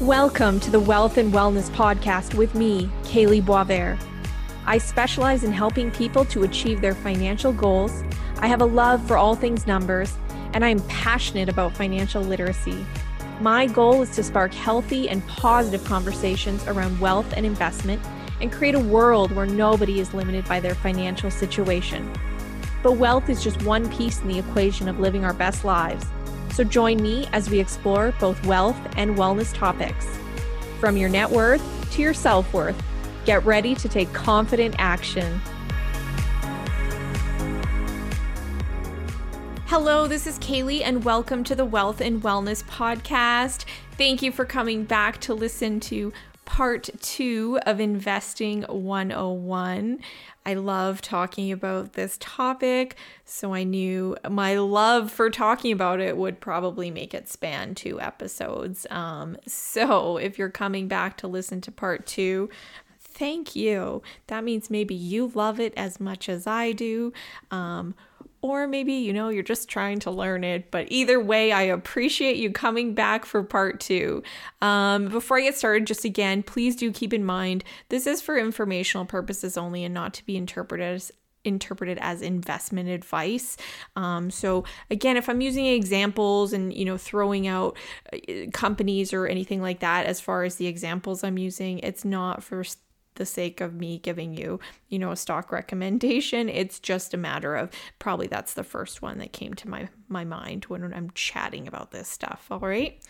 Welcome to the Wealth and Wellness Podcast with me, Kalee Boisvert. I specialize in helping people to achieve their financial goals. I have a love for all things numbers, and I am passionate about financial literacy. My goal is to spark healthy and positive conversations around wealth and investment and create a world where nobody is limited by their financial situation. But wealth is just one piece in the equation of living our best lives. So join me as we explore both wealth and wellness topics. From your net worth to your self worth, Get ready to take confident action. Hello, this is Kalee, and welcome to the Wealth and Wellness Podcast. Thank you for coming back to listen to part two of Investing 101. I love talking about this topic, so I knew my love for talking about it would probably make it span two episodes. Um, so if you're coming back to listen to part two, thank you. That means maybe you love it as much as I do. Um, or maybe, you know, you're just trying to learn it. But either way, I appreciate you coming back for part two. Um, before I get started, just again, please do keep in mind this is for informational purposes only and not to be interpreted as interpreted as investment advice. Um, so again, if I'm using examples and you know throwing out uh, companies or anything like that as far as the examples I'm using, it's not for the sake of me giving you, you know, a stock recommendation. It's just a matter of probably that's the first one that came to my my mind when I'm chatting about this stuff, all right?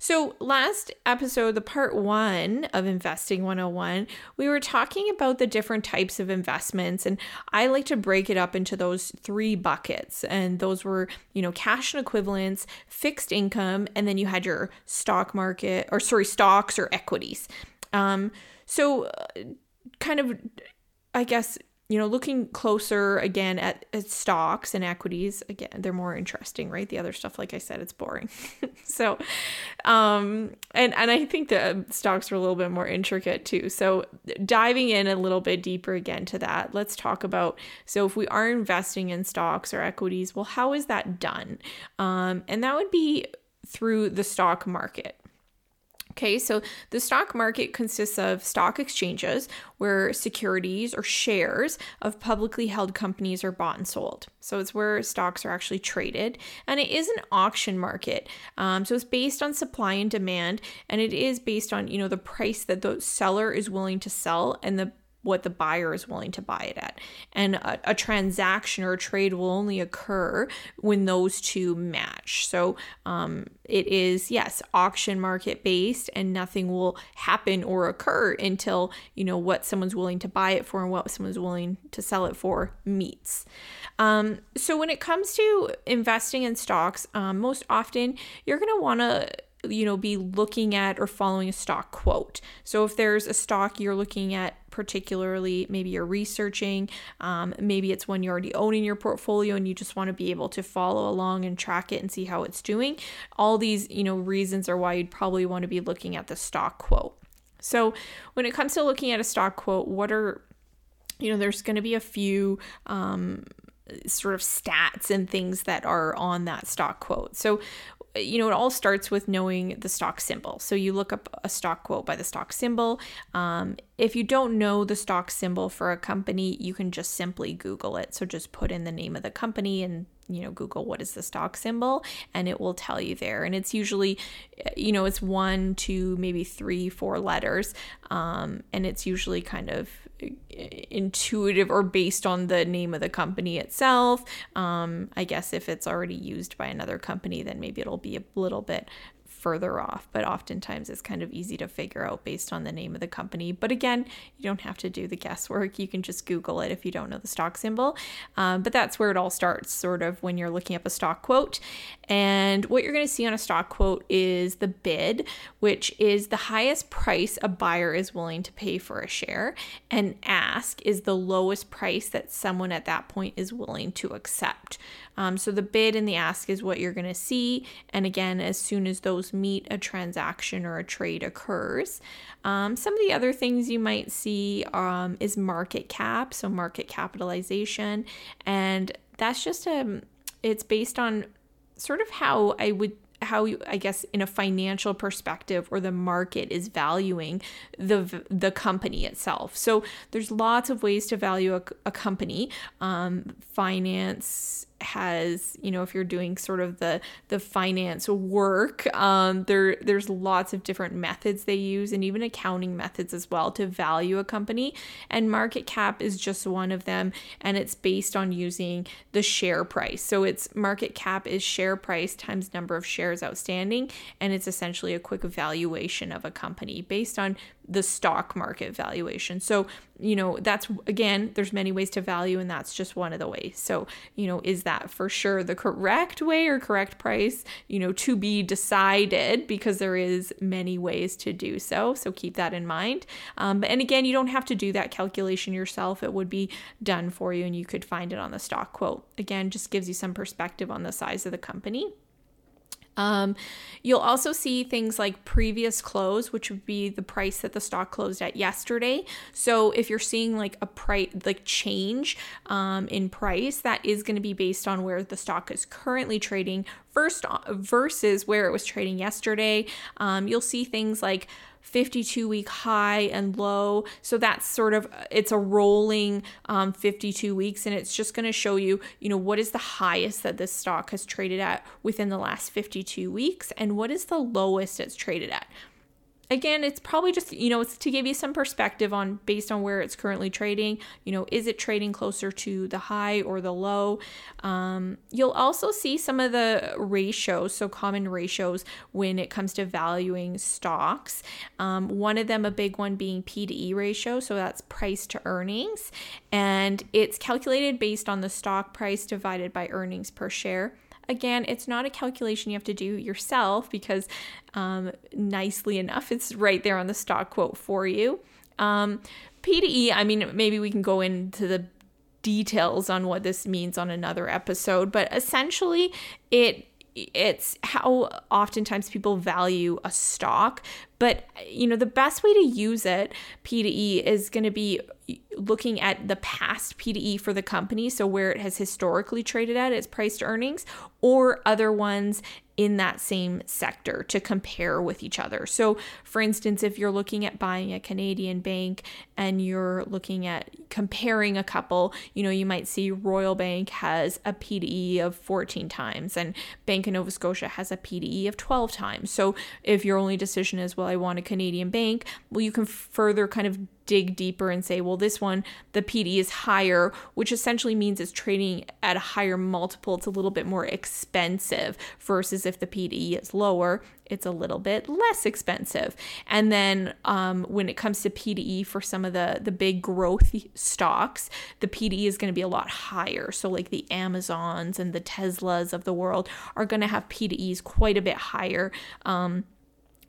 So, last episode, the part one of Investing 101, we were talking about the different types of investments. And I like to break it up into those three buckets. And those were, you know, cash and equivalents, fixed income, and then you had your stock market, or sorry, stocks or equities. Um, so, uh, kind of, I guess, you know, looking closer again at, at, stocks and equities, again, they're more interesting, right? The other stuff, like I said, it's boring. so, um, and, and I think the stocks are a little bit more intricate too. So, diving in a little bit deeper again to that, let's talk about so if we are investing in stocks or equities, well, how is that done? Um, and that would be through the stock market. Okay, so the stock market consists of stock exchanges where securities or shares of publicly held companies are bought and sold. So it's where stocks are actually traded. And it is an auction market. Um, so it's based on supply and demand, and it is based on, you know, the price that the seller is willing to sell and the what the buyer is willing to buy it at. And a, a, transaction or a trade will only occur when those two match. So um, it is, yes, auction market based, and nothing will happen or occur until, you know, what someone's willing to buy it for and what someone's willing to sell it for meets. Um, so when it comes to investing in stocks, um, most often you're going to want to you know be looking at or following a stock quote so if there's a stock you're looking at particularly maybe you're researching um, maybe it's one you already own in your portfolio and you just want to be able to follow along and track it and see how it's doing all these you know reasons are why you'd probably want to be looking at the stock quote so when it comes to looking at a stock quote what are you know there's going to be a few um, sort of stats and things that are on that stock quote. So, you know, it all starts with knowing the stock symbol. So you look up a stock quote by the stock symbol. Um, if you don't know the stock symbol for a company, you can just simply Google it. So just put in the name of the company and you know google what is the stock symbol and it will tell you there and it's usually you know it's one two maybe three four letters um, and it's usually kind of intuitive or based on the name of the company itself. Um, I guess if it's already used by another company, then maybe it'll be a little bit further off, but oftentimes it's kind of easy to figure out based on the name of the company. But again, you don't have to do the guesswork. You can just Google it if you don't know the stock symbol. Um, but that's where it all starts, sort of when you're looking up a stock quote. And what you're going to see on a stock quote is the bid, which is the highest price a buyer is willing to pay for a share, and ask is the lowest price that someone at that point is willing to accept. Um, so the bid and the ask is what you're going to see. And again, as soon as those meet, a transaction or a trade occurs. Um, some of the other things you might see um, is market cap, so market capitalization. And that's just a, um, it's based on sort of how I would how you, I guess in a financial perspective or the market is valuing the the company itself. So there's lots of ways to value a, a company. Um, finance has you know if you're doing sort of the the finance work um, there there's lots of different methods they use and even accounting methods as well to value a company. And market cap is just one of them and it's based on using the share price. So it's market cap is share price times number of shares outstanding and it's essentially a quick valuation of a company based on the stock market valuation. So, you know, that's again, there's many ways to value, and that's just one of the ways. So, you know, is that for sure the correct way or correct price? You know, to be decided because there is many ways to do so. So keep that in mind. Um, and again, you don't have to do that calculation yourself. It would be done for you, and you could find it on the stock quote. Again, just gives you some perspective on the size of the company. Um, you'll also see things like previous close, which would be the price that the stock closed at yesterday. So if you're seeing like a price, like change um, in price, that is going to be based on where the stock is currently trading first uh, versus where it was trading yesterday. Um, you'll see things like 52 week high and low. So that's sort of it's a rolling um, 52 weeks, and it's just going to show you, you know, what is the highest that this stock has traded at within the last 52 weeks, and what is the lowest it's traded at again, it's probably just, you know, it's to give you some perspective on based on where it's currently trading. You know, is it trading closer to the high or the low? Um, you'll also see some of the ratios, so common ratios when it comes to valuing stocks. Um, one of them, a big one being P to E ratio, so that's price to earnings. And it's calculated based on the stock price divided by earnings per share. Again, it's not a calculation you have to do yourself because, um, nicely enough, it's right there on the stock quote for you. Um, P mean, maybe we can go into the details on what this means on another episode, but essentially, it it's how oftentimes people value a stock but you know the best way to use it p to e is going to be looking at the past p to e for the company so where it has historically traded at its price to earnings or other ones in that same sector to compare with each other. So, for instance, if you're looking at buying a Canadian bank and you're looking at comparing a couple, you know, you might see Royal Bank has a PDE of 14 times and Bank of Nova Scotia has a PDE of 12 times. So, if your only decision is, well, I want a Canadian bank, well, you can further kind of dig deeper and say, well, this one, the PD is higher, which essentially means it's trading at a higher multiple. It's a little bit more expensive versus if the PD is lower, it's a little bit less expensive. And then um, when it comes to PDE for some of the the big growth stocks, the PDE is going to be a lot higher. So like the Amazons and the Teslas of the world are going to have PDEs quite a bit higher. Um,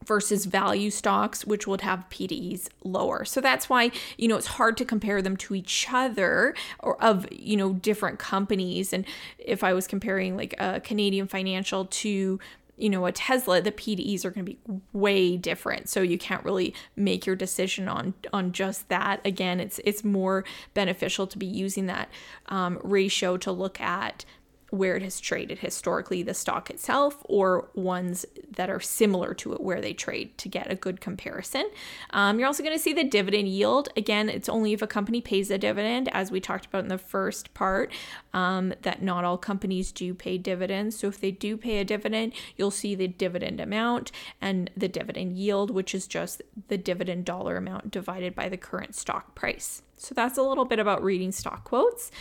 versus value stocks, which would have PDEs lower. So that's why, you know, it's hard to compare them to each other or of, you know, different companies. And if I was comparing like a Canadian financial to, you know, a Tesla, the PDEs are going to be way different. So you can't really make your decision on on just that. Again, it's it's more beneficial to be using that um, ratio to look at where it has traded historically, the stock itself, or ones that are similar to it where they trade to get a good comparison. Um, you're also going to see the dividend yield. Again, it's only if a company pays a dividend, as we talked about in the first part, um, that not all companies do pay dividends. So if they do pay a dividend, you'll see the dividend amount and the dividend yield, which is just the dividend dollar amount divided by the current stock price. So that's a little bit about reading stock quotes.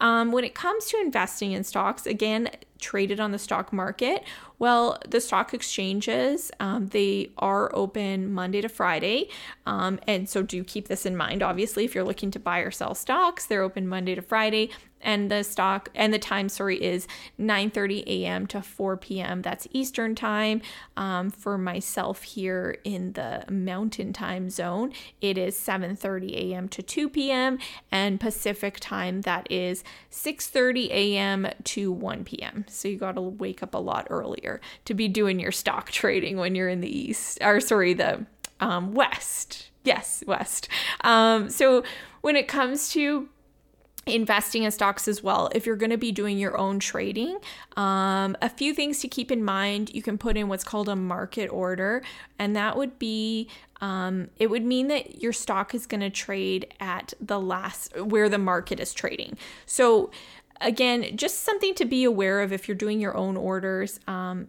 Um, when it comes to investing in stocks, again, traded on the stock market? Well, the stock exchanges, um, they are open Monday to Friday. Um, and so do keep this in mind. Obviously, if you're looking to buy or sell stocks, they're open Monday to Friday and the stock and the time sorry is 9:30 a.m. to 4 p.m. That's Eastern time. Um, for myself here in the Mountain Time zone, it is 7:30 a.m. to 2 p.m. and Pacific time that is 6:30 a.m. to 1 p.m. So you got to wake up a lot earlier to be doing your stock trading when you're in the east or sorry the um, west. Yes, west. Um, so when it comes to investing in stocks as well if you're going to be doing your own trading um, a few things to keep in mind you can put in what's called a market order and that would be um, it would mean that your stock is going to trade at the last where the market is trading so again just something to be aware of if you're doing your own orders um,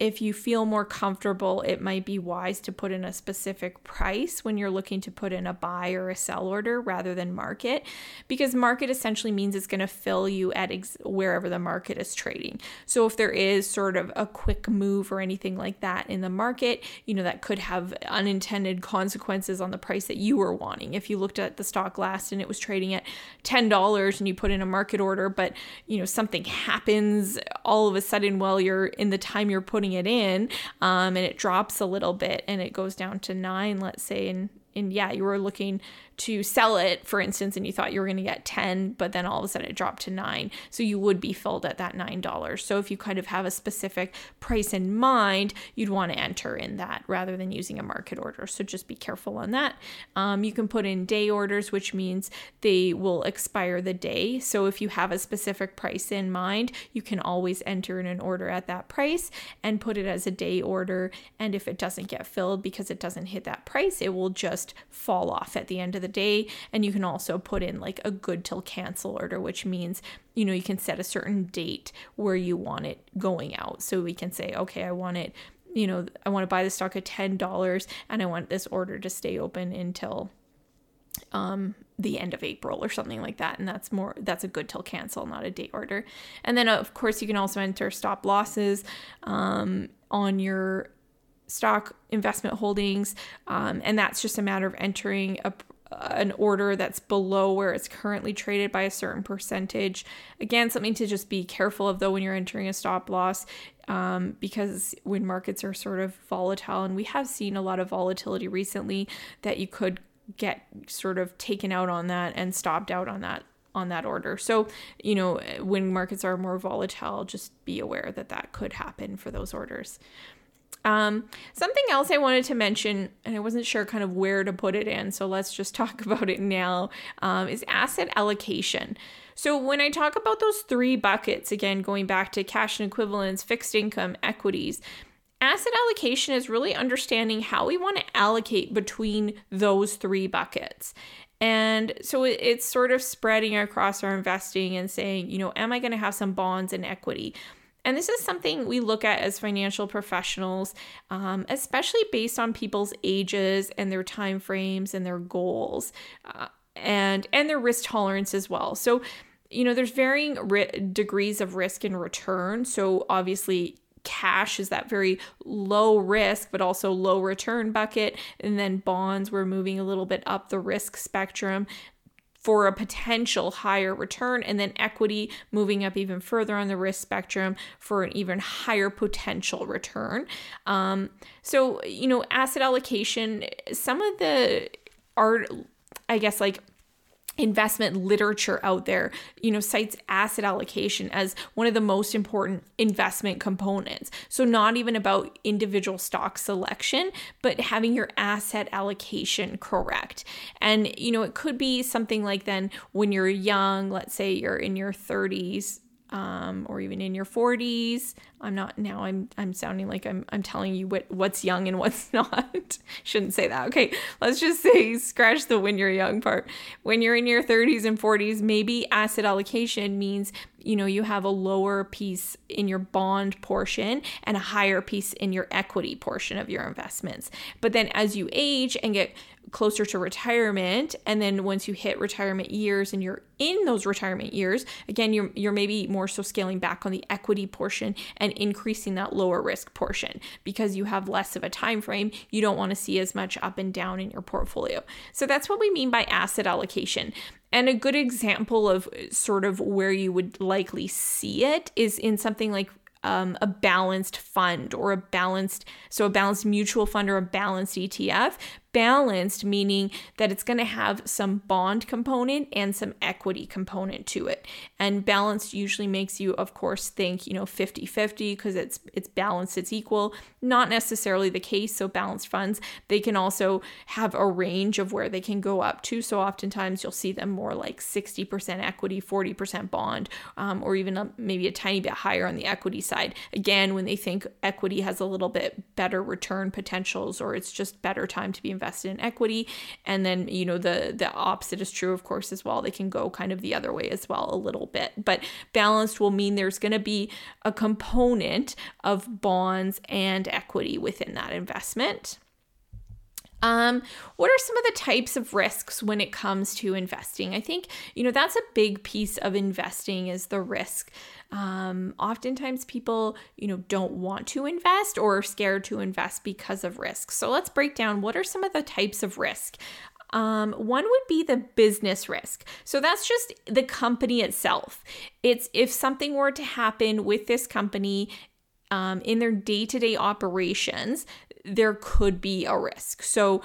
if you feel more comfortable, it might be wise to put in a specific price when you're looking to put in a buy or a sell order rather than market, because market essentially means it's going to fill you at ex- wherever the market is trading. So if there is sort of a quick move or anything like that in the market, you know, that could have unintended consequences on the price that you were wanting. If you looked at the stock last and it was trading at $10 and you put in a market order, but, you know, something happens all of a sudden while you're in the time you're putting it in um, and it drops a little bit and it goes down to nine, let's say, and and yeah, you were looking to sell it, for instance, and you thought you were going to get 10, but then all of a sudden it dropped to nine. So you would be filled at that $9. So if you kind of have a specific price in mind, you'd want to enter in that rather than using a market order. So just be careful on that. Um, you can put in day orders, which means they will expire the day. So if you have a specific price in mind, you can always enter in an order at that price and put it as a day order. And if it doesn't get filled because it doesn't hit that price, it will just fall off at the end of the day. And you can also put in like a good till cancel order, which means, you know, you can set a certain date where you want it going out. So we can say, okay, I want it, you know, I want to buy the stock at $10 and I want this order to stay open until um the end of April or something like that and that's more that's a good till cancel not a date order and then of course you can also enter stop losses um, on your stock investment holdings um, and that's just a matter of entering a, an order that's below where it's currently traded by a certain percentage. Again, something to just be careful of though when you're entering a stop loss, um, because when markets are sort of volatile, and we have seen a lot of volatility recently, that you could get sort of taken out on that and stopped out on that on that order. So, you know, when markets are more volatile, just be aware that that could happen for those orders. Um, something else I wanted to mention, and I wasn't sure kind of where to put it in, so let's just talk about it now, um, is asset allocation. So, when I talk about those three buckets, again, going back to cash and equivalents, fixed income, equities, asset allocation is really understanding how we want to allocate between those three buckets. And so it's sort of spreading across our investing and saying, you know, am I going to have some bonds and equity? And this is something we look at as financial professionals, um, especially based on people's ages and their time frames and their goals, uh, and and their risk tolerance as well. So, you know, there's varying ri- degrees of risk and return. So obviously, cash is that very low risk but also low return bucket and then bonds we're moving a little bit up the risk spectrum for a potential higher return, and then equity moving up even further on the risk spectrum for an even higher potential return. Um, so, you know, asset allocation, some of the art, I guess, like investment literature out there, you know, cites asset allocation as one of the most important investment components. So, not even about individual stock selection, but having your asset allocation correct. And, you know, it could be something like then when you're young, let's say you're in your 30s, um, or even in your 40s. I'm not now. I'm I'm sounding like I'm I'm telling you what what's young and what's not. Shouldn't say that. Okay, let's just say scratch the when you're young part. When you're in your 30s and 40s, maybe asset allocation means you know, you have a lower piece in your bond portion and a higher piece in your equity portion of your investments. But then as you age and get closer to retirement. And then once you hit retirement years and you're in those retirement years again you're you're maybe more so scaling back on the equity portion and increasing that lower risk portion because you have less of a time frame. You don't want to see as much up and down in your portfolio. So that's what we mean by asset allocation. And a good example of sort of where you would likely see it is in something like um, a balanced fund or a balanced, so a balanced mutual fund or a balanced ETF balanced, meaning that it's going to have some bond component and some equity component to it. And balanced usually makes you, of course, think, you know, 50 50 because it's it's balanced, it's equal. Not necessarily the case. So balanced funds, they can also have a range of where they can go up to. So oftentimes you'll see them more like 60% equity, 40% bond, um, or even a, maybe a tiny bit higher on the equity side. Again, when they think equity has a little bit better return potentials or it's just better time to be invested invested in equity and then you know the the opposite is true of course as well they can go kind of the other way as well a little bit but balanced will mean there's going to be a component of bonds and equity within that investment um, what are some of the types of risks when it comes to investing? I think, you know, that's a big piece of investing is the risk. Um, oftentimes people, you know, don't want to invest or are scared to invest because of risk. So let's break down what are some of the types of risk. Um, one would be the business risk. So that's just the company itself. It's if something were to happen with this company um, in their day to day operations, there could be a risk. So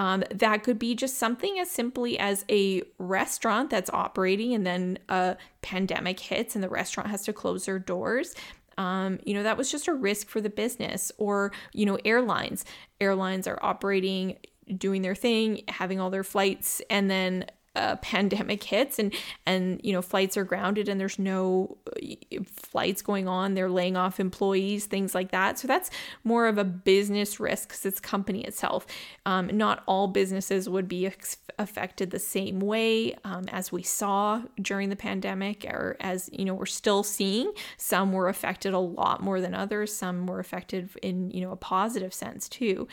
um, that could be just something as simply as a restaurant that's operating and then a pandemic hits and the restaurant has to close their doors. Um, you know, that was just a risk for the business. Or, you know, airlines. Airlines are operating, doing their thing, having all their flights, and then a pandemic hits and and you know flights are grounded and there's no uh, flights going on. They're laying off employees things like that. So that's more of a business risk because it's company itself. Um, not all businesses would be ex- affected the same way um, as we saw during the pandemic or as you know we're still seeing. Some were affected a lot more than others. Some were affected in you know a positive sense too.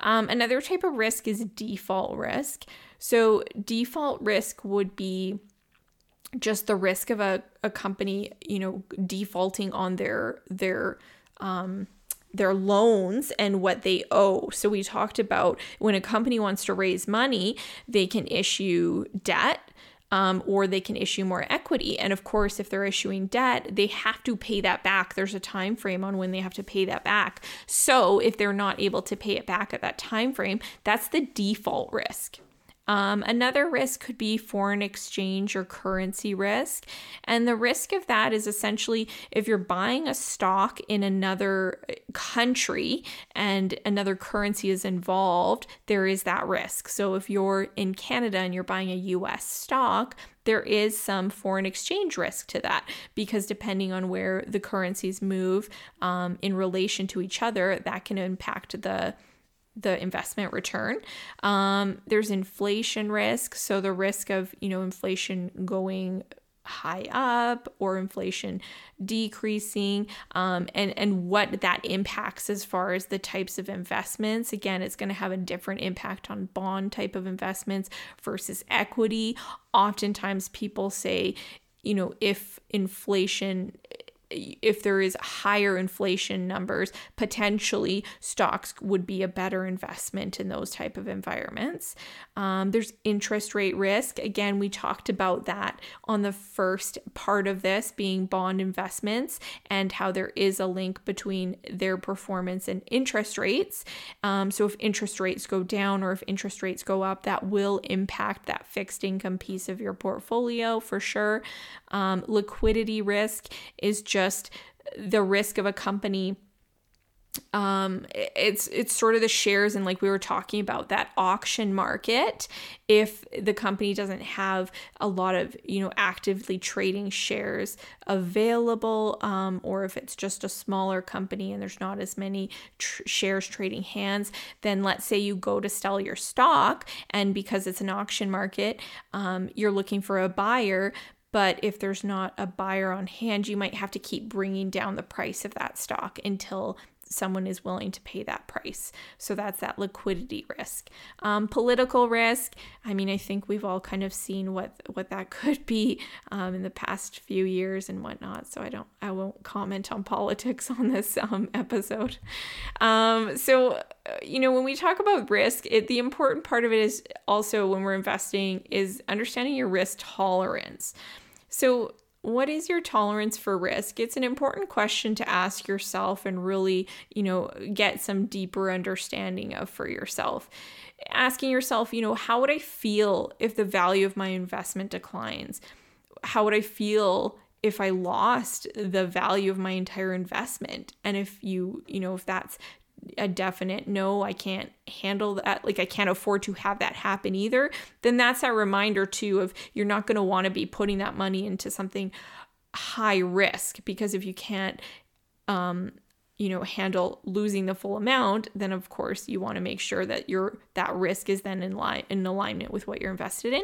Um, another type of risk is default risk so, default risk would be just the risk of a, a company, you know, defaulting on their their um their loans and what they owe. So we talked about when a company wants to raise money, they can issue debt um, or they can issue more equity. And of course, if they're issuing debt, they have to pay that back. There's a time frame on when they have to pay that back. So if they're not able to pay it back at that time frame, that's the default risk. Um, another risk could be foreign exchange or currency risk. And the risk of that is essentially if you're buying a stock in another country and another currency is involved, there is that risk. So if you're in Canada and you're buying a US stock, there is some foreign exchange risk to that because depending on where the currencies move um, in relation to each other, that can impact the the investment return. Um, there's inflation risk, so the risk of you know inflation going high up or inflation decreasing um, and and what that impacts as far as the types of investments. Again it's going to have a different impact on bond type of investments versus equity. Oftentimes people say you know if inflation if there is higher inflation numbers potentially stocks would be a better investment in those type of environments. Um, there's interest rate risk. Again we talked about that on the first part of this being bond investments and how there is a link between their performance and interest rates. Um, so if interest rates go down or if interest rates go up that will impact that fixed income piece of your portfolio for sure. Um, liquidity risk is just the risk of a company um it's it's sort of the shares and like we were talking about that auction market. If the company doesn't have a lot of you know actively trading shares available um, or if it's just a smaller company and there's not as many tr- shares trading hands then let's say you go to sell your stock and because it's an auction market um, you're looking for a buyer But if there's not a buyer on hand, you might have to keep bringing down the price of that stock until someone is willing to pay that price. So that's that liquidity risk. Um, political risk. I mean, I think we've all kind of seen what what that could be um, in the past few years and whatnot. So I don't, I won't comment on politics on this um, episode. Um, so uh, you know, when we talk about risk, it, the important part of it is also when we're investing is understanding your risk tolerance. So what is your tolerance for risk? It's an important question to ask yourself and really, you know, get some deeper understanding of for yourself. Asking yourself, you know, how would I feel if the value of my investment declines? How would I feel if I lost the value of my entire investment? And if you, you know, if that's a definite no, I can't handle that, like I can't afford to have that happen either, then that's that reminder too of you're not going to want to be putting that money into something high risk because if you can't um you know handle losing the full amount then of course you want to make sure that your that risk is then in line in alignment with what you're invested in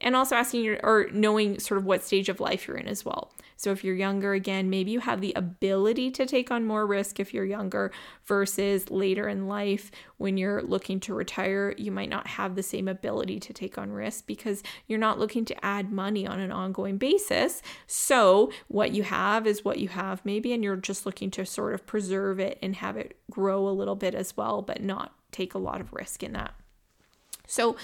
and also asking your or knowing sort of what stage of life you're in as well. So if you're younger again, maybe you have the ability to take on more risk if you're younger versus later in life when you're looking to retire, you might not have the same ability to take on risk because you're not looking to add money on an ongoing basis. So what you have is what you have maybe and you're just looking to sort of preserve it and have it grow a little bit as well, but not take a lot of risk in that. So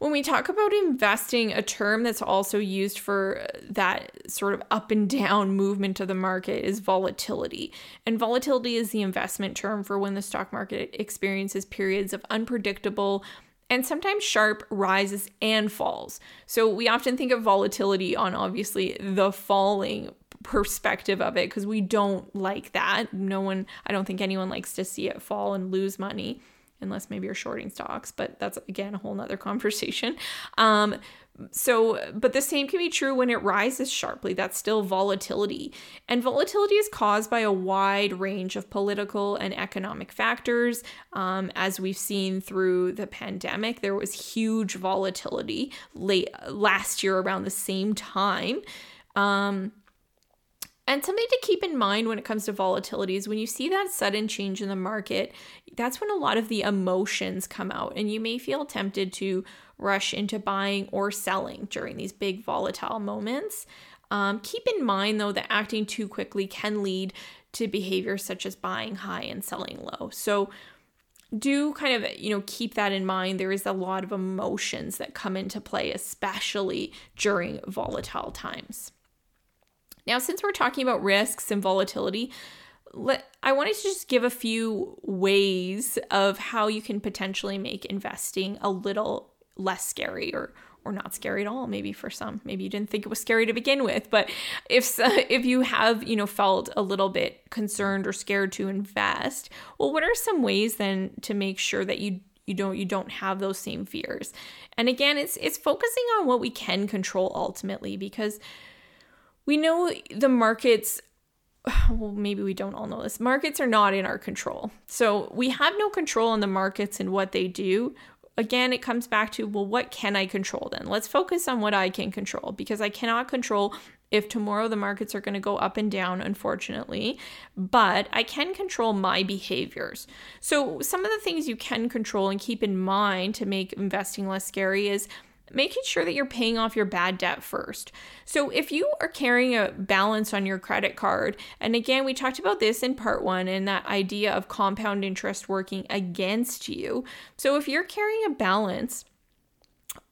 when we talk about investing, a term that's also used for that sort of up and down movement of the market is volatility. And volatility is the investment term for when the stock market experiences periods of unpredictable and sometimes sharp rises and falls. So we often think of volatility on obviously the falling perspective of it because we don't like that. No one, I don't think anyone likes to see it fall and lose money unless maybe you're shorting stocks, but that's again a whole nother conversation. Um, so, but the same can be true when it rises sharply. That's still volatility. And volatility is caused by a wide range of political and economic factors. Um, as we've seen through the pandemic, there was huge volatility late last year around the same time. Um, and something to keep in mind when it comes to volatility is when you see that sudden change in the market, that's when a lot of the emotions come out, and you may feel tempted to rush into buying or selling during these big volatile moments. Um, keep in mind, though, that acting too quickly can lead to behaviors such as buying high and selling low. So, do kind of you know keep that in mind there is a lot of emotions that come into play especially during volatile times now, since we're talking about risks and volatility, let, I wanted to just give a few ways of how you can potentially make investing a little less scary or or not scary at all maybe for some. Maybe you didn't think it was scary to begin with but if if you have you know felt a little bit concerned or scared to invest well what are some ways then to make sure that you you don't you don't have those same fears? And again it's it's focusing on what we can control ultimately because we know the markets well, maybe we don't all know this. Markets are not in our control. So we have no control on the markets and what they do. Again, it comes back to, well, what can I control then? Let's focus on what I can control because I cannot control if tomorrow the markets are going to go up and down, unfortunately, but I can control my behaviors. So, some of the things you can control and keep in mind to make investing less scary is making sure that you're paying off your bad debt first. So, if you are carrying a balance on your credit card, and again, we talked about this in part one and that idea of compound interest working against you. So, if you're carrying a balance,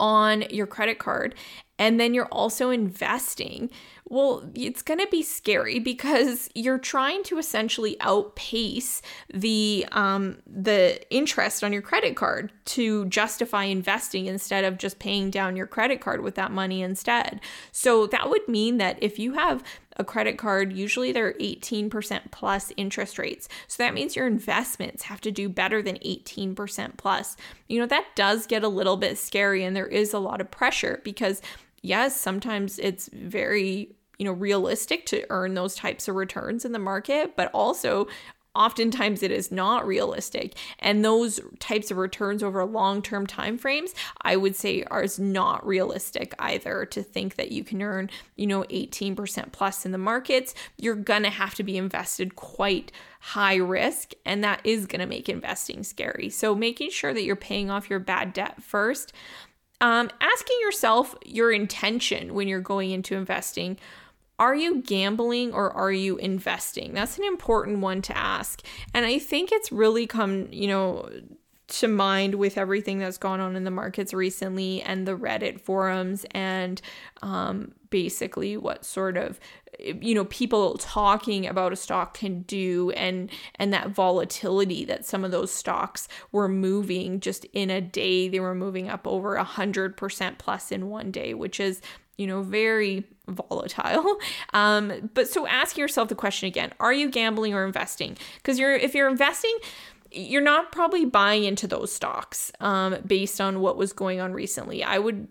on your credit card and then you're also investing, well, it's going to be scary because you're trying to essentially outpace the um, the interest on your credit card to justify investing instead of just paying down your credit card with that money instead. So that would mean that if you have a credit card, usually they're 18% plus interest rates. So that means your investments have to do better than 18% plus. You know, that does get a little bit scary and there is a lot of pressure because yes, sometimes it's very you know realistic to earn those types of returns in the market but also oftentimes it is not realistic. And those types of returns over long-term time frames, I would say are not realistic either to think that you can earn, you know, 18% plus in the markets. You're going to have to be invested quite high risk, and that is going to make investing scary. So, making sure that you're paying off your bad debt first, um, asking yourself your intention when you're going into investing. Are you gambling or are you investing? That's an important one to ask. And I think it's really come, you know, to mind with everything that's gone on in the markets recently and the Reddit forums and um, basically what sort of you know people talking about a stock can do and and that volatility that some of those stocks were moving just in a day they were moving up over a hundred percent plus in one day which is you know very volatile um but so ask yourself the question again are you gambling or investing because you're if you're investing you're not probably buying into those stocks um, based on what was going on recently. I would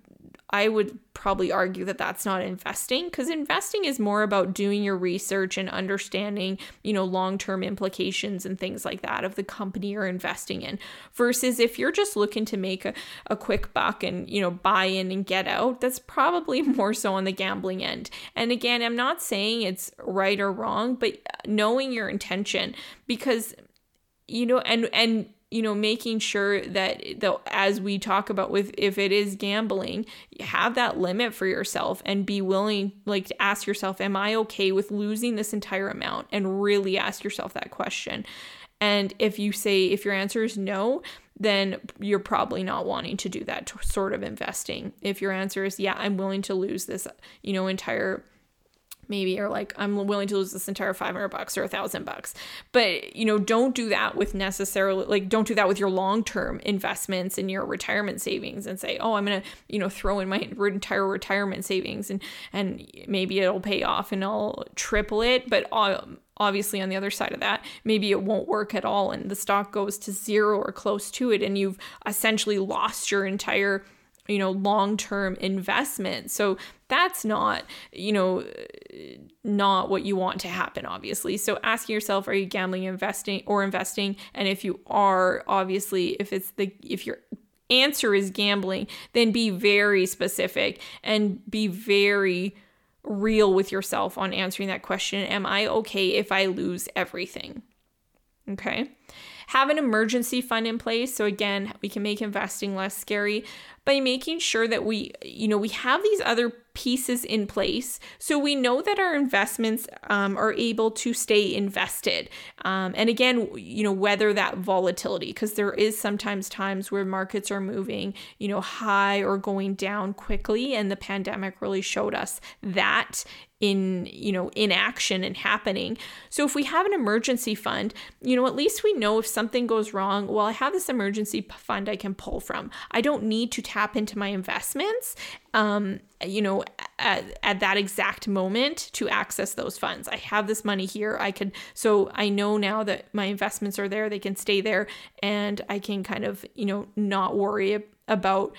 I would probably argue that that's not investing because investing is more about doing your research and understanding, you know, long-term implications and things like that of the company you're investing in versus if you're just looking to make a, a quick buck and, you know, buy in and get out, that's probably more so on the gambling end. And again, I'm not saying it's right or wrong, but knowing your intention because you know and and you know making sure that the as we talk about with if it is gambling have that limit for yourself and be willing like to ask yourself am i okay with losing this entire amount? and really ask yourself that question. And if you say if your answer is no then you're probably not wanting to do that sort of investing. If your answer is yeah i'm willing to lose this you know entire maybe are like i'm willing to lose this entire 500 bucks or a thousand bucks. But you know don't do that with necessarily like don't do that with your long-term investments and your retirement savings and say oh i'm gonna you know throw in my entire retirement savings and and maybe it'll pay off and i'll triple it. But um, obviously on the other side of that maybe it won't work at all and the stock goes to zero or close to it and you've essentially lost your entire you know long-term investment. So that's not you know not what you want to happen obviously. So asking yourself are you gambling investing or investing? And if you are obviously if it's the if your answer is gambling then be very specific and be very real with yourself on answering that question. Am i okay if i lose everything? Okay have an emergency fund in place. So again, we can make investing less scary by making sure that we, you know, we have these other pieces in place so we know that our investments um, are able to stay invested um, and again you know weather that volatility because there is sometimes times where markets are moving you know high or going down quickly and the pandemic really showed us that in you know in action and happening. So if we have an emergency fund you know at least we know if something goes wrong well i have this emergency fund i can pull from. I don't need to tap into my investments um, you know at, at that exact moment to access those funds. I have this money here. I could so i know now that my investments are there they can stay there and i can kind of you know not worry about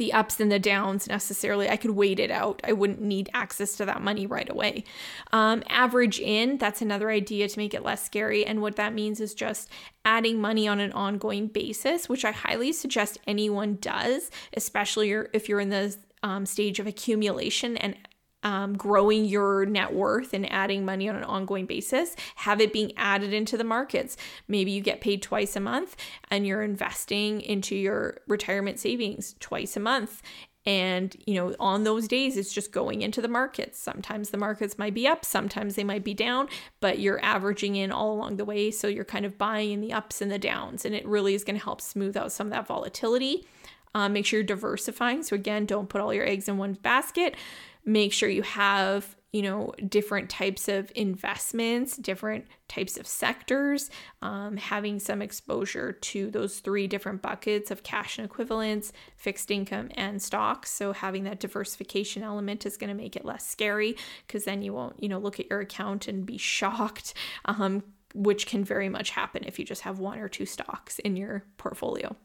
the ups and the downs necessarily. I could wait it out. I wouldn't need access to that money right away. Um, average in, that's another idea to make it less scary. And what that means is just adding money on an ongoing basis, which I highly suggest anyone does, especially if you're in the um, stage of accumulation and um, growing your net worth and adding money on an ongoing basis, have it being added into the markets. Maybe you get paid twice a month and you're investing into your retirement savings twice a month. And, you know, on those days, it's just going into the markets. Sometimes the markets might be up, sometimes they might be down, but you're averaging in all along the way. So you're kind of buying in the ups and the downs. And it really is going to help smooth out some of that volatility. Um, make sure you're diversifying. So, again, don't put all your eggs in one basket make sure you have you know different types of investments different types of sectors um, having some exposure to those three different buckets of cash and equivalents fixed income and stocks. So having that diversification element is going to make it less scary because then you won't you know look at your account and be shocked um, which can very much happen if you just have one or two stocks in your portfolio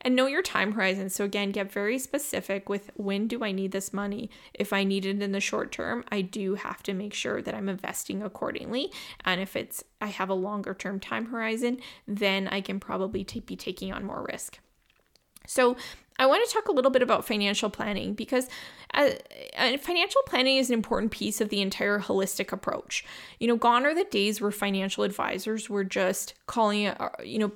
and know your time horizon. So, again, get very specific with when do I need this money? If I need it in the short term, I do have to make sure that I'm investing accordingly. And if it's I have a longer term time horizon, then I can probably t- be taking on more risk. So, I want to talk a little bit about financial planning because uh, uh, financial planning is an important piece of the entire holistic approach. You know, gone are the days where financial advisors were just calling, uh, you know,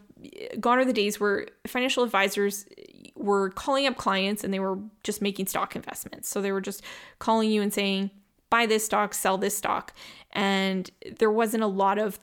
gone are the days where financial advisors were calling up clients and they were just making stock investments. So they were just calling you and saying, buy this stock, sell this stock. And there wasn't a lot of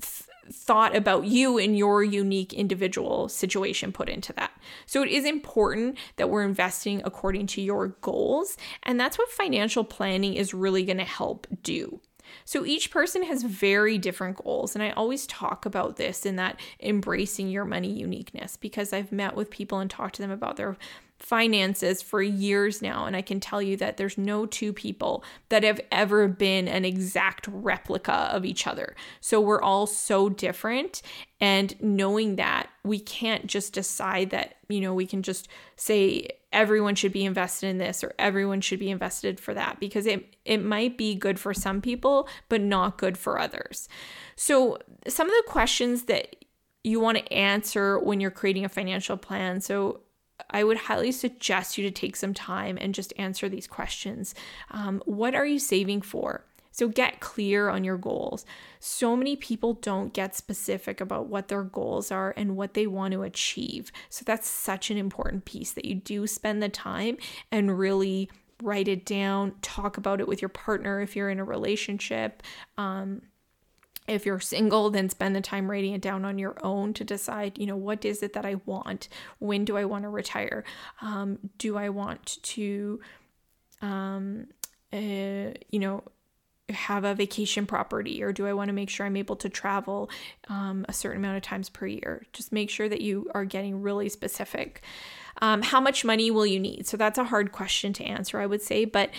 thought about you and your unique individual situation put into that. So it is important that we're investing according to your goals. And that's what financial planning is really going to help do. So each person has very different goals. And I always talk about this in that embracing your money uniqueness because I've met with people and talked to them about their finances for years now. And I can tell you that there's no two people that have ever been an exact replica of each other. So we're all so different. And knowing that, we can't just decide that, you know, we can just say everyone should be invested in this or everyone should be invested for that because it, it might be good for some people, but not good for others. So, some of the questions that you want to answer when you're creating a financial plan. So, I would highly suggest you to take some time and just answer these questions. Um, what are you saving for? So get clear on your goals. So many people don't get specific about what their goals are and what they want to achieve. So that's such an important piece that you do spend the time and really write it down, talk about it with your partner if you're in a relationship. Um, if you're single, then spend the time writing it down on your own to decide, you know, what is it that I want? When do I want to retire? Um, do I want to, um, uh, you know, have a vacation property or do I want to make sure I'm able to travel um, a certain amount of times per year? Just make sure that you are getting really specific. Um, how much money will you need? So that's a hard question to answer, I would say, but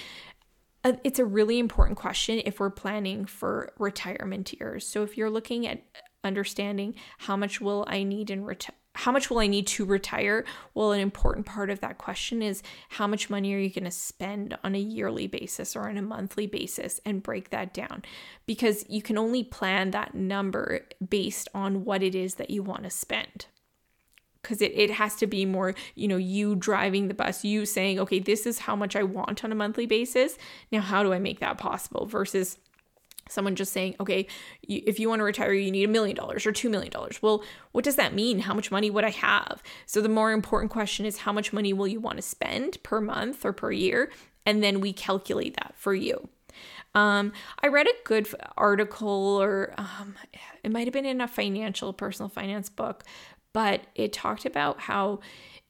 Uh, it's a really important question if we're planning for retirement years. So if you're looking at understanding how much will I need in reti- how much will I need to retire? Well, an important part of that question is how much money are you going to spend on a yearly basis or on a monthly basis and break that down because you can only plan that number based on what it is that you want to spend because it, it has to be more you know you driving the bus you saying okay this is how much i want on a monthly basis. Now how do i make that possible? Versus someone just saying okay you, if you want to retire you need a million dollars or two million dollars. Well what does that mean? How much money would i have? So the more important question is how much money will you want to spend per month or per year? And then we calculate that for you. Um, I read a good article, or um, it might have been in a financial, personal finance book, but it talked about how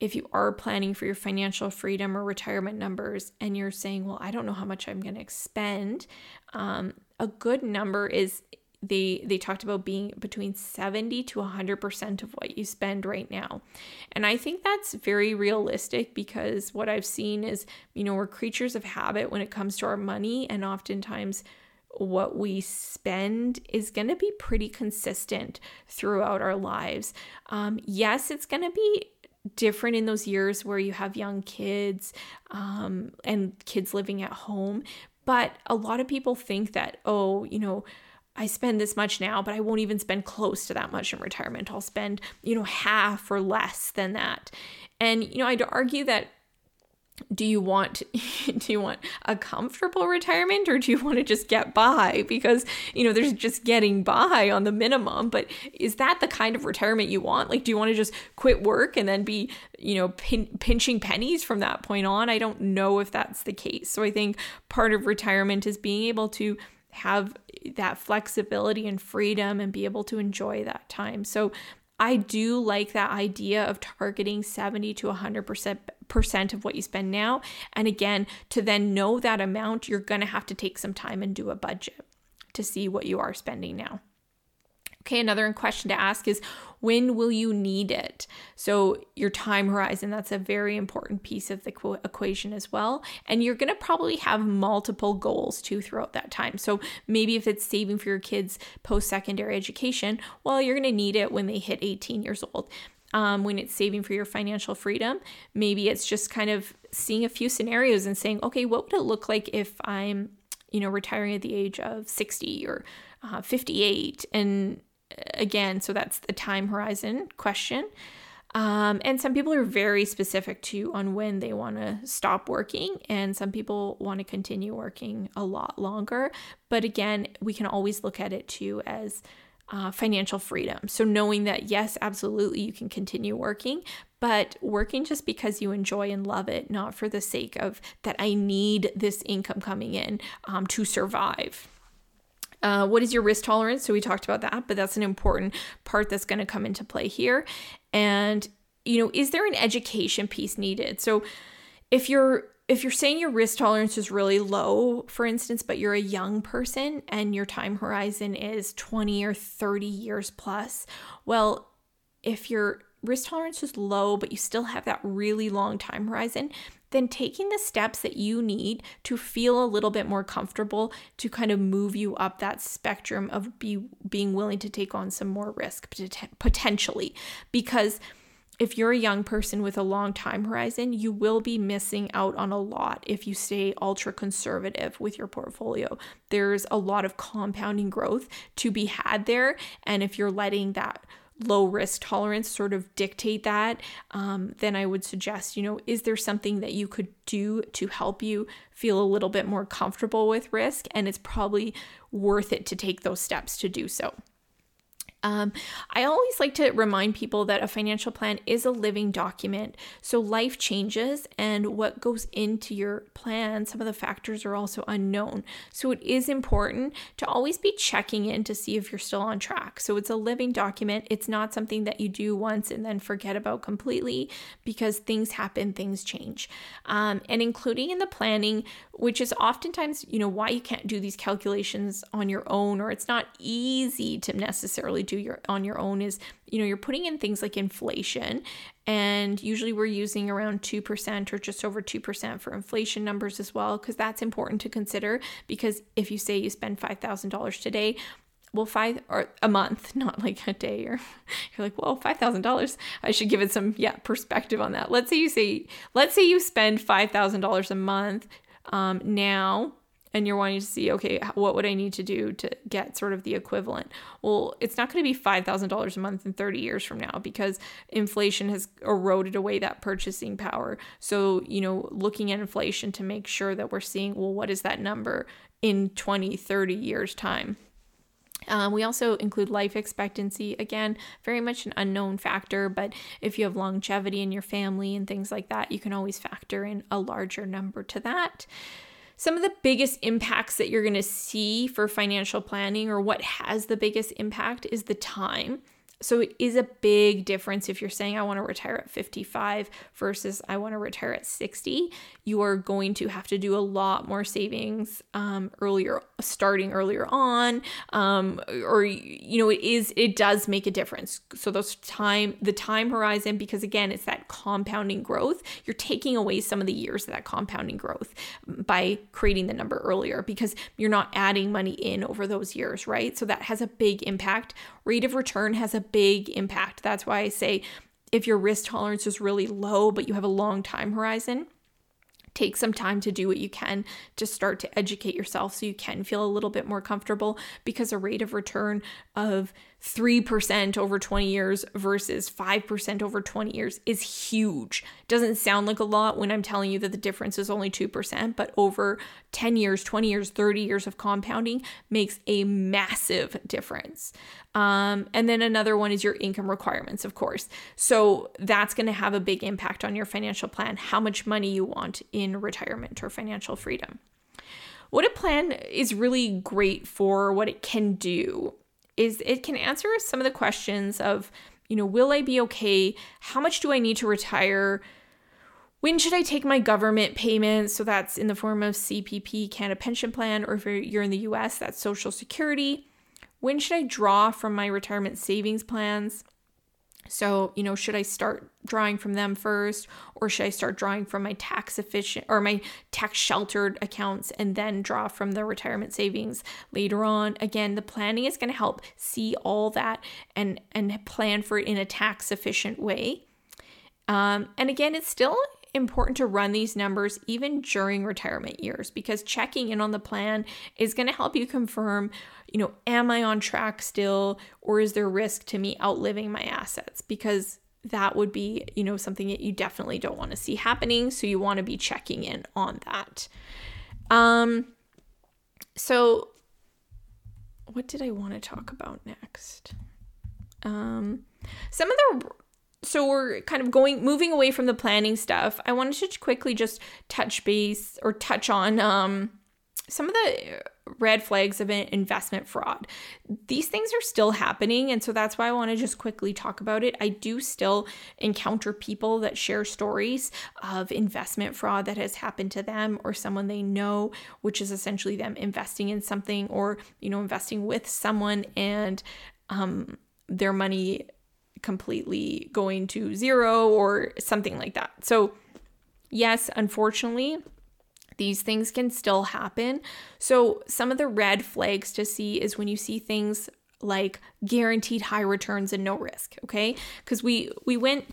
if you are planning for your financial freedom or retirement numbers and you're saying, well, I don't know how much I'm going to expend, um, a good number is they they talked about being between 70 to 100% of what you spend right now. And I think that's very realistic because what I've seen is, you know, we're creatures of habit when it comes to our money and oftentimes what we spend is going to be pretty consistent throughout our lives. Um, yes, it's going to be different in those years where you have young kids um, and kids living at home. But a lot of people think that, oh, you know, I spend this much now, but I won't even spend close to that much in retirement. I'll spend, you know, half or less than that. And, you know, I'd argue that do you want do you want a comfortable retirement or do you want to just get by? Because you know there's just getting by on the minimum but is that the kind of retirement you want? Like do you want to just quit work and then be you know pin- pinching pennies from that point on? I don't know if that's the case. So i think part of retirement is being able to have that flexibility and freedom and be able to enjoy that time. So I do like that idea of targeting 70 to 100% of what you spend now. And again, to then know that amount, you're going to have to take some time and do a budget to see what you are spending now. Okay, another question to ask is when will you need it? So, your time horizon, that's a very important piece of the equation as well. And you're going to probably have multiple goals too throughout that time. So, maybe if it's saving for your kids' post secondary education, well, you're going to need it when they hit 18 years old um, when it's saving for your financial freedom. Maybe it's just kind of seeing a few scenarios and saying, okay, what would it look like if I'm, you know, retiring at the age of 60 or uh, 58? And again, so that's the time horizon question. Um, and some people are very specific too on when they want to stop working, and some people want to continue working a lot longer. But again, we can always look at it too as uh, financial freedom. So, knowing that, yes, absolutely, you can continue working, but working just because you enjoy and love it, not for the sake of that I need this income coming in um, to survive. Uh, what is your risk tolerance? So, we talked about that, but that's an important part that's going to come into play here. And, you know, is there an education piece needed? So, if you're if you're saying your risk tolerance is really low, for instance, but you're a young person and your time horizon is 20 or 30 years plus, well, if your risk tolerance is low, but you still have that really long time horizon, then taking the steps that you need to feel a little bit more comfortable to kind of move you up that spectrum of be, being willing to take on some more risk potentially. Because if you're a young person with a long time horizon, you will be missing out on a lot if you stay ultra conservative with your portfolio. There's a lot of compounding growth to be had there. And if you're letting that low risk tolerance sort of dictate that, um, then I would suggest, you know, is there something that you could do to help you feel a little bit more comfortable with risk? And it's probably worth it to take those steps to do so. Um, I always like to remind people that a financial plan is a living document. So life changes, and what goes into your plan, some of the factors are also unknown. So it is important to always be checking in to see if you're still on track. So it's a living document. It's not something that you do once and then forget about completely because things happen, things change. Um, and including in the planning, which is oftentimes, you know, why you can't do these calculations on your own, or it's not easy to necessarily do your on your own is you know you're putting in things like inflation and usually we're using around 2% or just over 2% for inflation numbers as well because that's important to consider because if you say you spend $5000 today well five or a month not like a day or you're like well $5000 i should give it some yeah perspective on that. Let's say you say let's say you spend $5000 a month um, now and you're wanting to see, okay, what would I need to do to get sort of the equivalent? Well, it's not going to be $5,000 a month in 30 years from now because inflation has eroded away that purchasing power. So, you know, looking at inflation to make sure that we're seeing, well, what is that number in 20, 30 years' time? Um, we also include life expectancy. Again, very much an unknown factor, but if you have longevity in your family and things like that, you can always factor in a larger number to that. Some of the biggest impacts that you're going to see for financial planning or what has the biggest impact is the time. So it is a big difference if you're saying I want to retire at 55 versus I want to retire at 60. You are going to have to do a lot more savings um, earlier, starting earlier on, um, or you know it is it does make a difference. So those time the time horizon because again it's that compounding growth. You're taking away some of the years of that compounding growth by creating the number earlier because you're not adding money in over those years, right? So that has a big impact. Rate of return has a big impact. That's why I say if your risk tolerance is really low, but you have a long time horizon, take some time to do what you can to start to educate yourself so you can feel a little bit more comfortable because a rate of return of 3% over 20 years versus 5% over 20 years is huge. Doesn't sound like a lot when I'm telling you that the difference is only 2%, but over 10 years, 20 years, 30 years of compounding makes a massive difference. Um, and then another one is your income requirements, of course. So that's going to have a big impact on your financial plan, how much money you want in retirement or financial freedom. What a plan is really great for, what it can do, is it can answer some of the questions of, you know, will I be okay? How much do I need to retire? When should I take my government payments? So that's in the form of CPP, Canada Pension Plan, or if you're in the US, that's Social Security. When should I draw from my retirement savings plans? So, you know, should I start drawing from them first or should I start drawing from my tax efficient or my tax sheltered accounts and then draw from the retirement savings later on? Again, the planning is going to help see all that and and plan for it in a tax efficient way. Um, and again, it's still important to run these numbers even during retirement years because checking in on the plan is going to help you confirm, you know, am I on track still or is there risk to me outliving my assets? Because that would be, you know, something that you definitely don't want to see happening, so you want to be checking in on that. Um so what did I want to talk about next? Um some of the so we're kind of going moving away from the planning stuff. I wanted to quickly just touch base or touch on um, some of the red flags of investment fraud. These things are still happening and so that's why i want to just quickly talk about it. I do still encounter people that share stories of investment fraud that has happened to them or someone they know which is essentially them investing in something or you know investing with someone and um, their money completely going to zero or something like that. So, yes, unfortunately, these things can still happen. So, some of the red flags to see is when you see things like guaranteed high returns and no risk, okay? Cuz we we went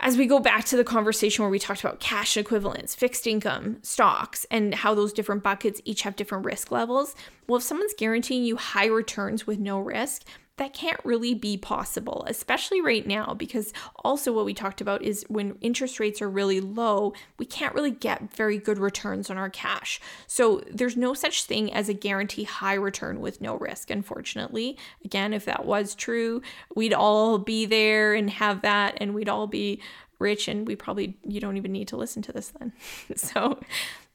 as we go back to the conversation where we talked about cash equivalents, fixed income, stocks, and how those different buckets each have different risk levels. Well, if someone's guaranteeing you high returns with no risk, that can't really be possible, especially right now, because also what we talked about is when interest rates are really low, we can't really get very good returns on our cash. So there's no such thing as a guarantee high return with no risk, unfortunately. Again, if that was true, we'd all be there and have that, and we'd all be rich and we probably you don't even need to listen to this then. so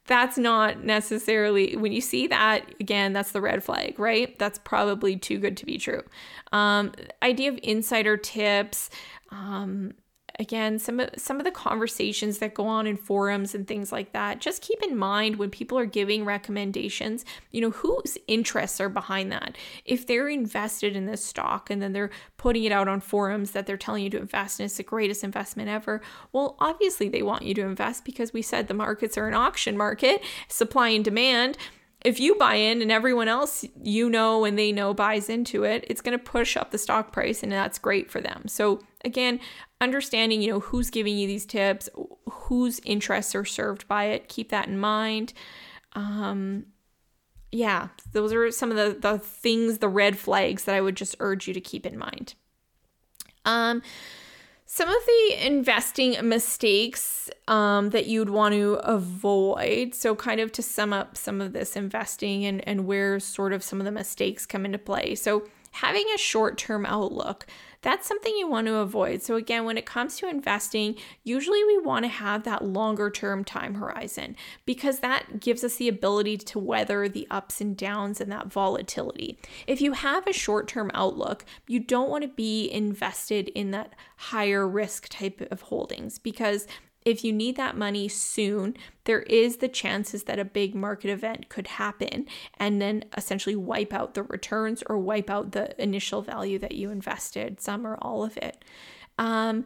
that's not necessarily when you see that again that's the red flag right? That's probably too good to be true. Um, idea of insider tips um, again some of some of the conversations that go on in forums and things like that just keep in mind when people are giving recommendations you know whose interests are behind that if they're invested in this stock and then they're putting it out on forums that they're telling you to invest and it's the greatest investment ever well obviously they want you to invest because we said the markets are an auction market supply and demand if you buy in and everyone else you know and they know buys into it, it's going to push up the stock price and that's great for them. So again, understanding, you know, who's giving you these tips, whose interests are served by it, keep that in mind. Um yeah, those are some of the the things, the red flags that I would just urge you to keep in mind. Um some of the investing mistakes um, that you'd want to avoid. So, kind of to sum up some of this investing and, and where sort of some of the mistakes come into play. So, having a short term outlook that's something you want to avoid. So, again, when it comes to investing, usually we want to have that longer term time horizon because that gives us the ability to weather the ups and downs and that volatility. If you have a short term outlook, you don't want to be invested in that higher risk type of holdings because if you need that money soon, there is the chances that a big market event could happen and then essentially wipe out the returns or wipe out the initial value that you invested, some or all of it. Um,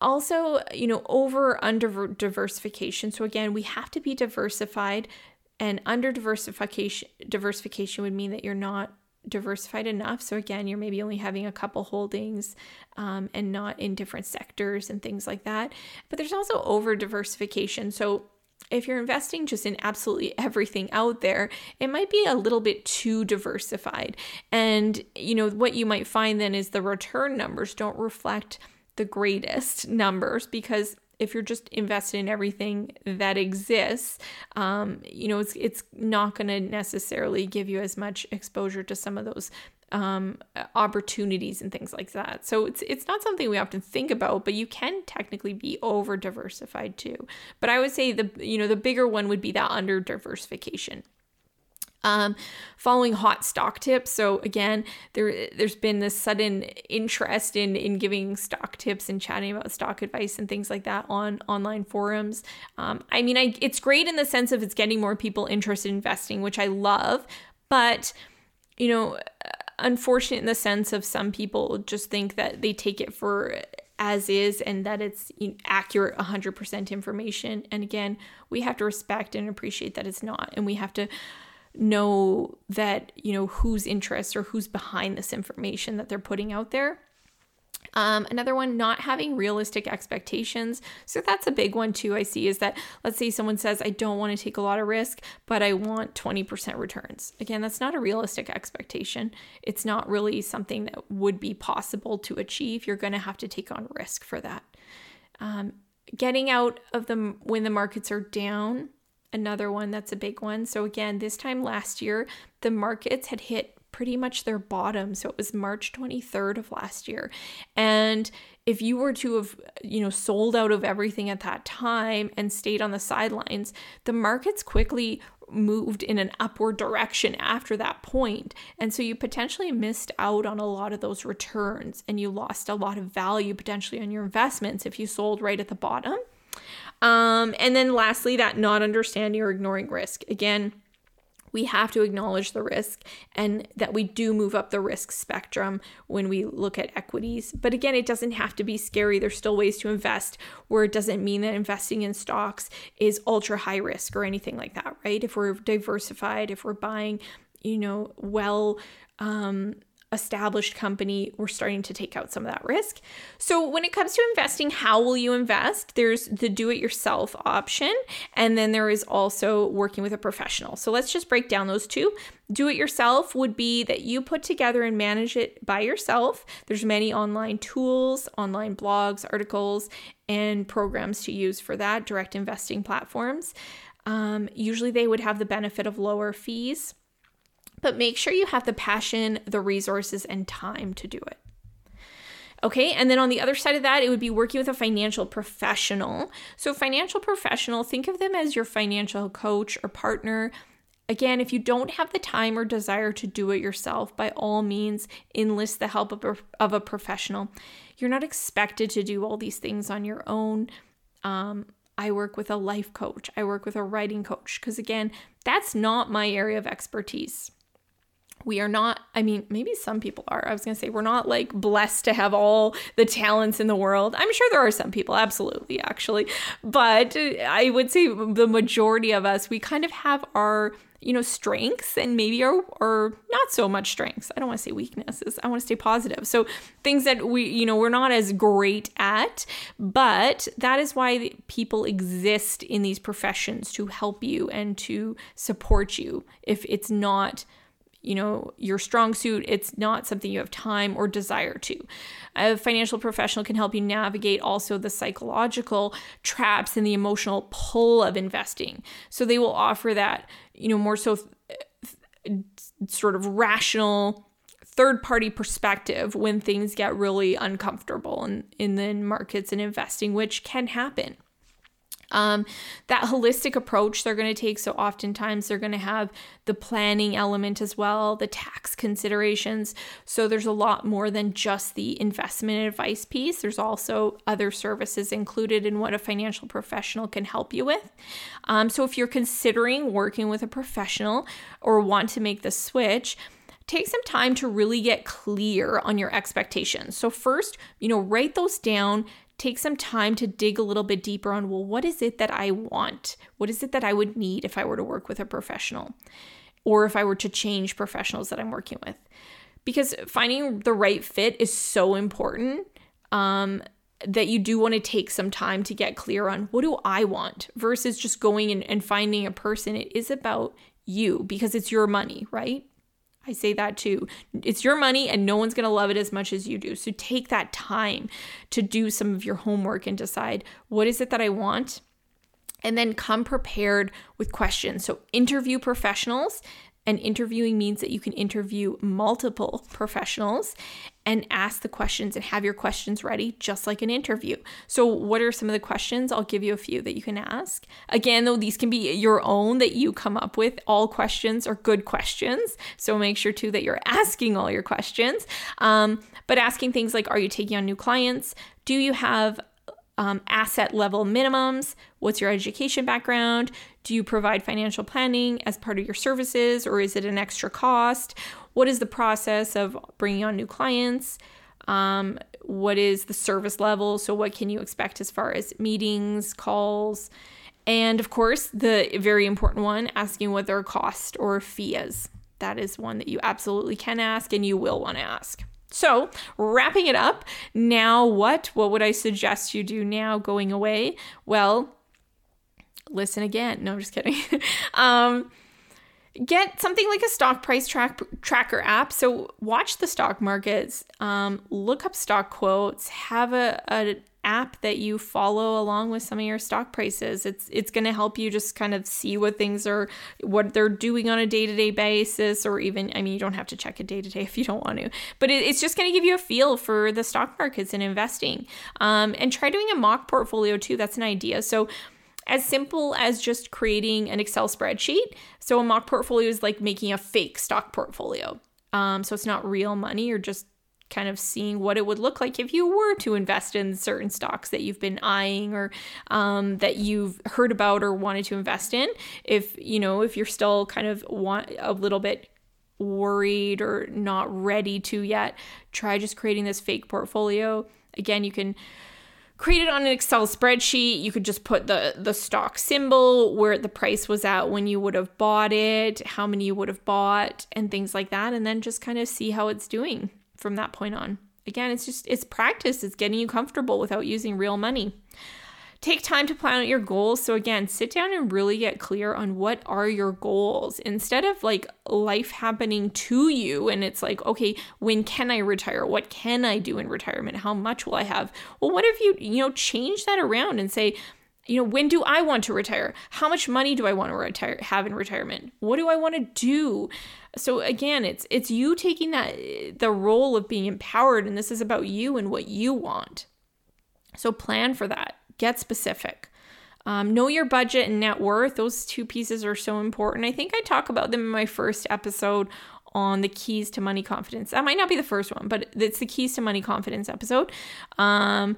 also, you know, over under diversification. So again, we have to be diversified and under diversification diversification would mean that you're not diversified enough. So again, you're maybe only having a couple holdings um, and not in different sectors and things like that. But there's also over diversification. So if you're investing just in absolutely everything out there, it might be a little bit too diversified. And you know what you might find then is the return numbers don't reflect the greatest numbers because if you're just invested in everything that exists, um, you know, it's it's not going to necessarily give you as much exposure to some of those um, opportunities and things like that. So it's it's not something we often think about, but you can technically be over diversified too. But I would say the you know the bigger one would be that under diversification. Um, following hot stock tips. So again, there there's been this sudden interest in in giving stock tips and chatting about stock advice and things like that on online forums. Um, I mean, I it's great in the sense of it's getting more people interested in investing, which I love, but you know unfortunate in the sense of some people just think that they take it for as is and that it's accurate 100% information. And again, we have to respect and appreciate that it's not. And we have to know that, you know, whose interests or who's behind this information that they're putting out there. Um, another one, not having realistic expectations. So that's a big one too. I see is that let's say someone says, I don't want to take a lot of risk, but I want 20% returns. Again, that's not a realistic expectation. It's not really something that would be possible to achieve. You're going to have to take on risk for that. Um, getting out of the when the markets are down another one that's a big one. So, again, this time last year, the markets had hit pretty much their bottom. So it was March 23rd of last year. And if you were to have, you know, sold out of everything at that time and stayed on the sidelines, the markets quickly moved in an upward direction after that point. And so you potentially missed out on a lot of those returns and you lost a lot of value potentially on your investments if you sold right at the bottom. Um, and then lastly, that not understanding or ignoring risk. Again, we have to acknowledge the risk and that we do move up the risk spectrum when we look at equities. But again, it doesn't have to be scary. There's still ways to invest where it doesn't mean that investing in stocks is ultra high risk or anything like that, right? If we're diversified, if we're buying, you know, well um, established company, we're starting to take out some of that risk. So, when it comes to investing, how will you invest? There's the do it yourself option, and then there is also working with a professional. So, let's just break down those two. Do it yourself would be that you put together and manage it by yourself. There's many online tools, online blogs, articles, and programs to use for that, direct investing platforms. Um, usually, they would have the benefit of lower fees but make sure you have the passion, the resources, and time to do it. Okay, and then on the other side of that, it would be working with a financial professional. So, financial professional, think of them as your financial coach or partner. Again, if you don't have the time or desire to do it yourself, by all means, enlist the help of a, of a professional. You're not expected to do all these things on your own. Um, I work with a life coach, I work with a writing coach, because again, that's not my area of expertise we are not i mean maybe some people are. I was going to say we're not like blessed to have all the talents in the world. I'm sure there are some people absolutely actually. But uh, i would say the majority of us we kind of have our you know strengths and maybe our or not so much strengths. I don't want to say weaknesses. I want to stay positive. So things that we you know we're not as great at but that is why people exist in these professions to help you and to support you if it's not you know your strong suit it's not something you have time or desire to. A financial professional can help you navigate also the psychological traps and the emotional pull of investing. So they will offer that you know more so uh, sort of rational third party perspective when things get really uncomfortable in, in the markets and investing which can happen um, that holistic approach they're going to take. So, oftentimes, they're going to have the planning element as well, the tax considerations. So, there's a lot more than just the investment advice piece. There's also other services included in what a financial professional can help you with. Um, so, if you're considering working with a professional or want to make the switch, take some time to really get clear on your expectations. So, first, you know, write those down, take some time to dig a little bit deeper on well, what is it that I want? What is it that I would need if I were to work with a professional or if I were to change professionals that I'm working with? Because finding the right fit is so important. Um, that you do want to take some time to get clear on what do I want versus just going and, and finding a person. It is about you because it's your money, right? I say that too. It's your money and no one's going to love it as much as you do. So take that time to do some of your homework and decide what is it that I want? And then come prepared with questions. So interview professionals and interviewing means that you can interview multiple professionals and ask the questions and have your questions ready, just like an interview. So, what are some of the questions? I'll give you a few that you can ask. Again, though, these can be your own that you come up with. All questions are good questions. So, make sure too that you're asking all your questions. Um, but asking things like Are you taking on new clients? Do you have um, asset level minimums? What's your education background? Do you provide financial planning as part of your services or is it an extra cost? What is the process of bringing on new clients? Um, what is the service level? So, what can you expect as far as meetings, calls? And of course, the very important one asking what their cost or fee is. That is one that you absolutely can ask and you will want to ask. So, wrapping it up, now what? What would I suggest you do now going away? Well, listen again. No, I'm just kidding. um, get something like a stock price track tracker app. So watch the stock markets, um, look up stock quotes, have a, a app that you follow along with some of your stock prices. It's it's going to help you just kind of see what things are what they're doing on a day-to-day basis or even I mean you don't have to check it day to day if you don't want to. But it, it's just going to give you a feel for the stock markets and investing. Um, and try doing a mock portfolio too. That's an idea. So as simple as just creating an Excel spreadsheet. So a mock portfolio is like making a fake stock portfolio. Um, so it's not real money. You're just kind of seeing what it would look like if you were to invest in certain stocks that you've been eyeing or um, that you've heard about or wanted to invest in if you know if you're still kind of want a little bit worried or not ready to yet try just creating this fake portfolio again you can create it on an excel spreadsheet you could just put the the stock symbol where the price was at when you would have bought it how many you would have bought and things like that and then just kind of see how it's doing from that point on. Again, it's just it's practice, it's getting you comfortable without using real money. Take time to plan out your goals. So again, sit down and really get clear on what are your goals instead of like life happening to you and it's like, okay, when can I retire? What can I do in retirement? How much will I have? Well, what if you, you know, change that around and say, you know, when do I want to retire? How much money do I want to retire have in retirement? What do I want to do? So again, it's it's you taking that the role of being empowered and this is about you and what you want. So plan for that. Get specific. Um, know your budget and net worth. Those two pieces are so important. I think I talk about them in my first episode on the keys to money confidence. That might not be the first one, but it's the keys to money confidence episode. Um,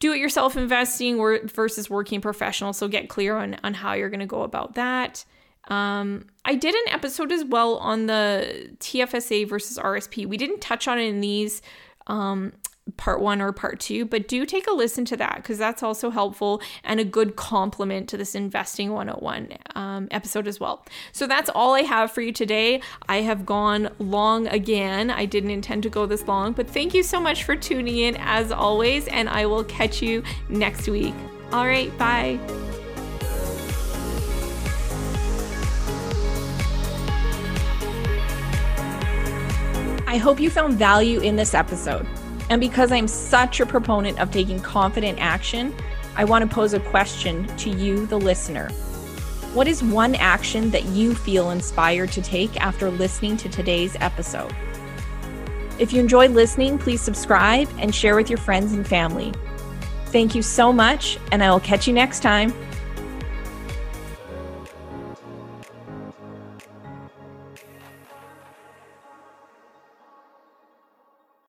do it yourself investing versus working professional. So get clear on, on how you're going to go about that. Um, I did an episode as well on the TFSA versus RSP. We didn't touch on it in these um, part one or part two, but do take a listen to that because that's also helpful and a good complement to this Investing 101 um, episode as well. So that's all I have for you today. I have gone long again. I didn't intend to go this long, but thank you so much for tuning in as always, and I will catch you next week. All right, bye. I hope you found value in this episode. And because I'm such a proponent of taking confident action, I want to pose a question to you, the listener. What is one action that you feel inspired to take after listening to today's episode? If you enjoyed listening, please subscribe and share with your friends and family. Thank you so much, and I will catch you next time.